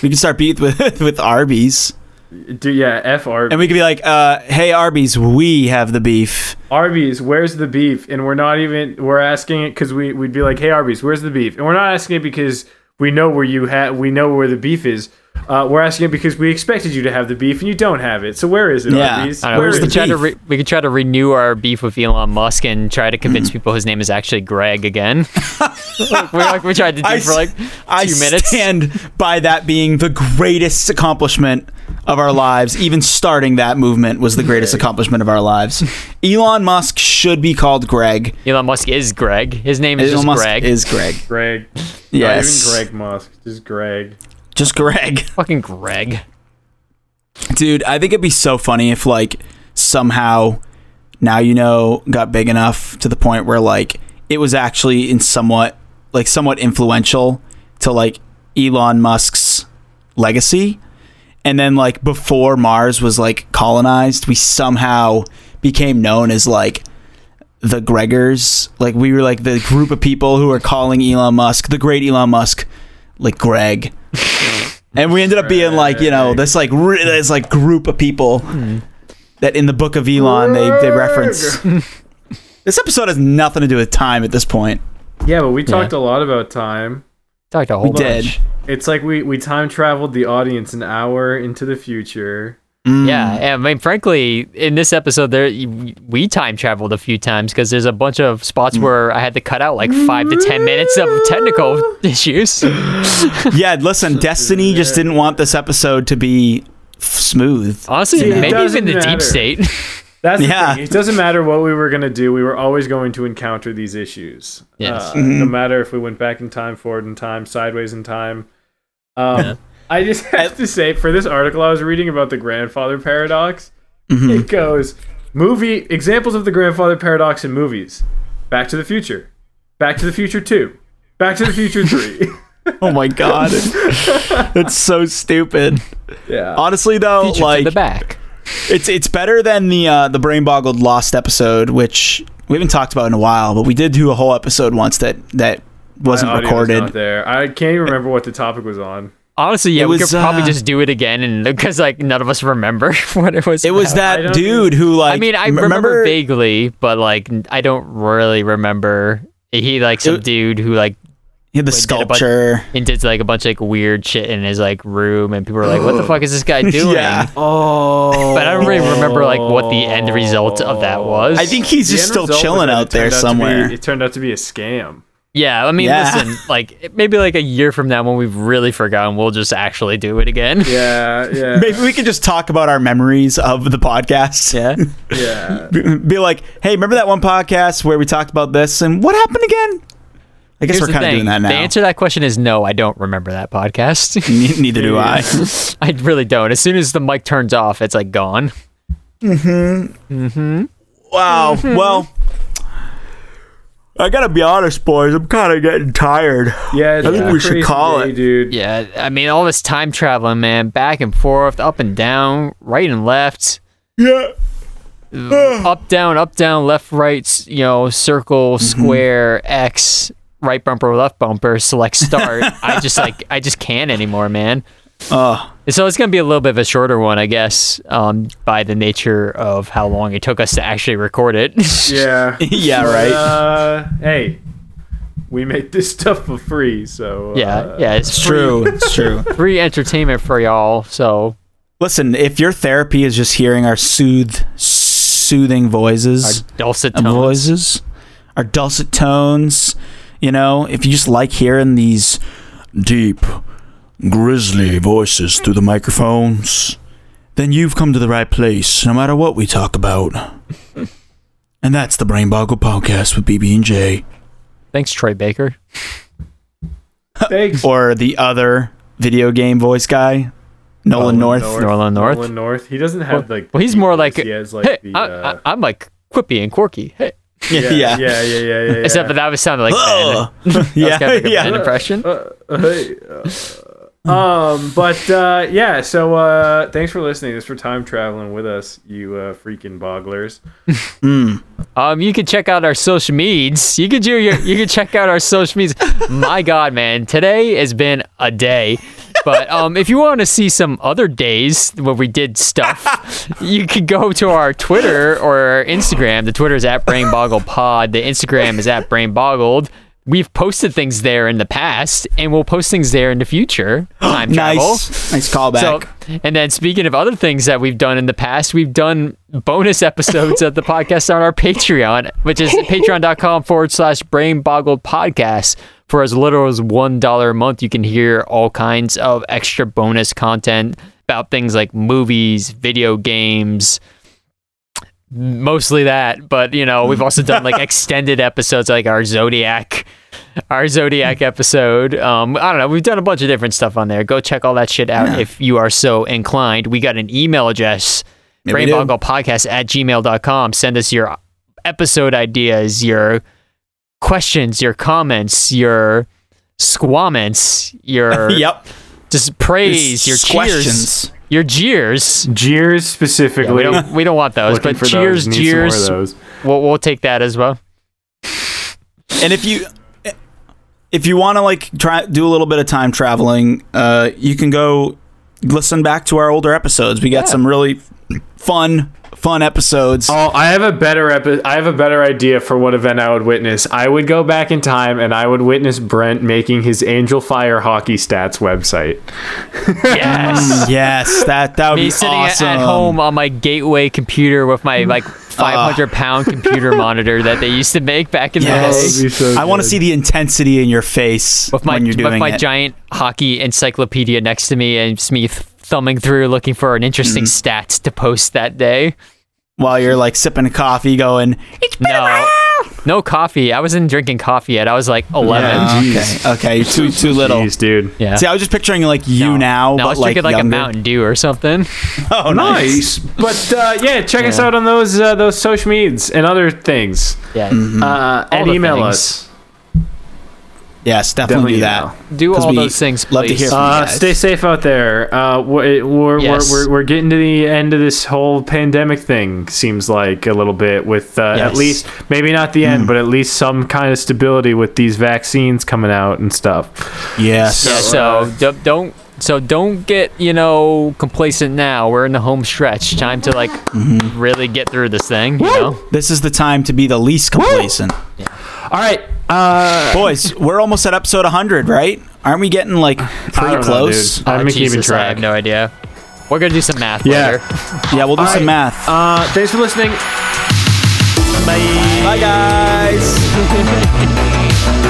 we could start beef with *laughs* with Arby's. dude, yeah, F Arby's. And we could be like, uh, hey Arby's, we have the beef. Arby's, where's the beef? And we're not even we're asking it because we we'd be like, hey Arby's, where's the beef? And we're not asking it because we know where you have we know where the beef is. Uh, we're asking it because we expected you to have the beef and you don't have it. So where is it, Yeah. Arby's? Know, Where we, Where's could is the try to beef? re- we could try to renew our beef with Elon Musk and try to convince people his name is actually Greg again. *laughs* like, we, like we tried to do I for like I two minutes. stand by that being the greatest accomplishment of our lives. Even starting that movement was the greatest accomplishment of our lives. Elon Musk should be called Greg. Elon Musk is Greg. His name is Elon just Musk Greg. is Greg. Greg? Yes. Not even Greg Musk, just Greg. Just Greg. *laughs* Fucking Greg. Dude, I think it'd be so funny if like somehow now you know got big enough to the point where like it was actually in somewhat like somewhat influential to like Elon Musk's legacy. And then like before Mars was like colonized, we somehow became known as like the Gregors. Like we were like the group of people who are calling Elon Musk, the great Elon Musk, like Greg. *laughs* and we ended up being like, you know, this like re- this like group of people hmm. that in the book of Elon they, they reference. *laughs* this episode has nothing to do with time at this point. Yeah, but we talked a lot about time. Talked a whole We did. It's like we we time traveled the audience an hour into the future. Mm. Yeah, and I mean, frankly, in this episode, there we time traveled a few times because there's a bunch of spots where I had to cut out like five to ten minutes of *laughs* technical issues. *laughs* Yeah, listen, *laughs* Destiny just didn't want this episode to be f- smooth. Honestly, See, maybe even the matter. deep state. That's the Yeah. thing. It doesn't matter what we were gonna do. We were always going to encounter these issues. Yes. Uh, No matter if we went back in time, forward in time, sideways in time. Um, Yeah. I just have to say, for this article I was reading about the grandfather paradox, Mhm. it goes movie examples of the grandfather paradox in movies: Back to the Future, Back to the Future Two, Back to the Future *laughs* Three. Oh my god. *laughs* It's so stupid. yeah. Honestly though, Feature like the back. it's it's better than the uh, the brain boggled lost episode, which we haven't talked about in a while, but we did do a whole episode once that that wasn't My was recorded. not there. I can't even remember what the topic was on. Honestly, yeah, It we was, could probably uh, just do it again, and because like none of us remember *laughs* what it was. It was about. I that don't dude who like I mean, I remember, vaguely, but like I don't really remember. He like some It- dude who like he had the did a bunch- sculpture. and did like a bunch of like weird shit in his like room, and people were like, "What the fuck is this guy *laughs* doing?" Yeah. Oh, But I don't really remember like what the end result of that was. I think he's The just still chilling out there turned out to be- somewhere. it turned out to be a scam. Yeah, I mean, Yeah. listen, *laughs* like maybe like a year from now when we've really forgotten, we'll just actually do it again. Yeah, yeah, *laughs* Maybe we could just talk about our memories of the podcast. Yeah. *laughs* yeah. Be- Be like, hey, remember that one podcast where we talked about this and what happened again? I guess Here's we're the kind of doing that now. The answer to that question is no. I don't remember that podcast. Neither do I. I really don't. As soon as the mic turns off, it's like gone. Mhm. Mhm. Wow. Well, I gotta be honest, boys. I'm kind of getting tired. Yeah, it's I think been we should call day, it. dude. Yeah, I mean, all this time traveling, man, back and forth, up and down, right and left, Yeah. Uh, up, down, up, down, left, right, you know, circle, mm-hmm. square, X, right bumper, left bumper, select *laughs* start. I just like, I just can't anymore, man. Oh, So it's gonna be a little bit of a shorter one, I guess, um, by the nature of how long it took us to actually record it. *laughs* Yeah, *laughs* yeah. Right. Uh, hey, we make this stuff for free, so yeah, uh, yeah, it's It's true. *laughs* It's true. free entertainment for y'all. So Listen, if your therapy is just hearing our soothe, soothing voices, our voices, dulcet tones. voices, our dulcet tones, you know, if you just like hearing these deep, grisly voices through the microphones, then you've come to the right place, no matter what we talk about. *laughs* and that's the Brain Boggle Podcast with BB and J. Thanks, Troy Baker. Thanks. *laughs* Or the other video game voice guy, Nolan, North. Nolan North. Nolan North. He doesn't have like. Well, he's more voice. like, he has like hey, the. I, uh, I, I'm like quippy and quirky. Hey. yeah, *laughs* yeah. yeah, yeah, yeah, yeah, yeah. Except for that was sounding like Ugh. Ben. That was yeah, kind of like a Ben yeah. impression. Uh, hey, uh, *laughs* um, but uh, yeah. So uh, thanks for listening. Thanks for time traveling with us, you uh, freaking bogglers. *laughs* Um, you can check out our social medias. You can do your, you can check out our social medias. *laughs* My God, man, today has been a day. But um, if you want to see some other days where we did stuff, you could go to our Twitter or our Instagram. The Twitter is at BrainBoggledPod. The Instagram is at BrainBoggled. We've posted things there in the past, and we'll post things there in the future. *gasps* Time travel. Nice, *laughs* nice callback. So, and then speaking of other things that we've done in the past, we've done bonus episodes of the *laughs* podcast on our Patreon, which is *laughs* patreon.com forward slash brain boggled podcast. For as little as $1 a month, you can hear all kinds of extra bonus content about things like movies, video games, mostly that. But, you know, we've also done like extended episodes like our Zodiac our Zodiac episode. Um, I don't know. We've done a bunch of different stuff on there. Go check all that shit out if you are so inclined. We got an email address, Yeah, we do. brainboggledpodcast at gmail.com. Send us your episode ideas, your questions, your comments, your squaments, your *laughs* yep. just praise, your cheers, questions. your jeers. Jeers Yeah, specifically. we don't we don't want those, but for cheers, those. Need some more of jeers. We'll, we'll take that as well. And if you if you want to like try do a little bit of time traveling, uh, you can go listen back to our older episodes. We got Yeah. some really fun fun episodes. Oh, I have a better epi- I have a better idea for what event I would witness. I would go back in time and I would witness Brent making his Angelfire hockey stats website. Yes. *laughs* yes, that that would me be sitting at- awesome. at home on my gateway computer with my like 500 pound computer *laughs* monitor that they used to make back in Yes. the day. so I want to see the intensity in your face With my when you're doing with my it. giant hockey encyclopedia next to me and just me thumbing through looking for an interesting Mm. stats to post that day. while you're like sipping a coffee, going. "It's no, no coffee. I wasn't drinking coffee yet. I was like 11. Yeah, okay, okay, you're too too little. Jeez, dude. Yeah. See, I was just picturing like you No. now, No, I was like drinking like a. Mountain Dew or something. *laughs* Oh, nice. Nice. But uh, yeah, check us out on those uh, those social medias and other things. Yeah. Mm-hmm. Uh, and email things. us. Yes, definitely, do that. Do all we those things, please. love to hear from you Uh, guys. stay safe out there. Uh, we're, we're, Yes. we're, we're, we're getting to the end of this whole pandemic thing, seems like a little bit, with uh, at least, maybe not the end, but at least some kind of stability with these vaccines coming out and stuff. Yes. Yeah, so d- don't so don't get you know complacent now. We're in the home stretch. Time to like Mm-hmm. really get through this thing. You know. This is the time to be the least complacent. All right. Uh, Boys, we're almost at episode 100, right? Aren't we getting like I pretty don't know, close? dude. I haven't been keeping Jesus, I track. have no idea. We're gonna do some math Yeah. later. yeah, we'll do All some right. math. Uh, thanks for listening. Bye. Bye, guys. *laughs* *laughs*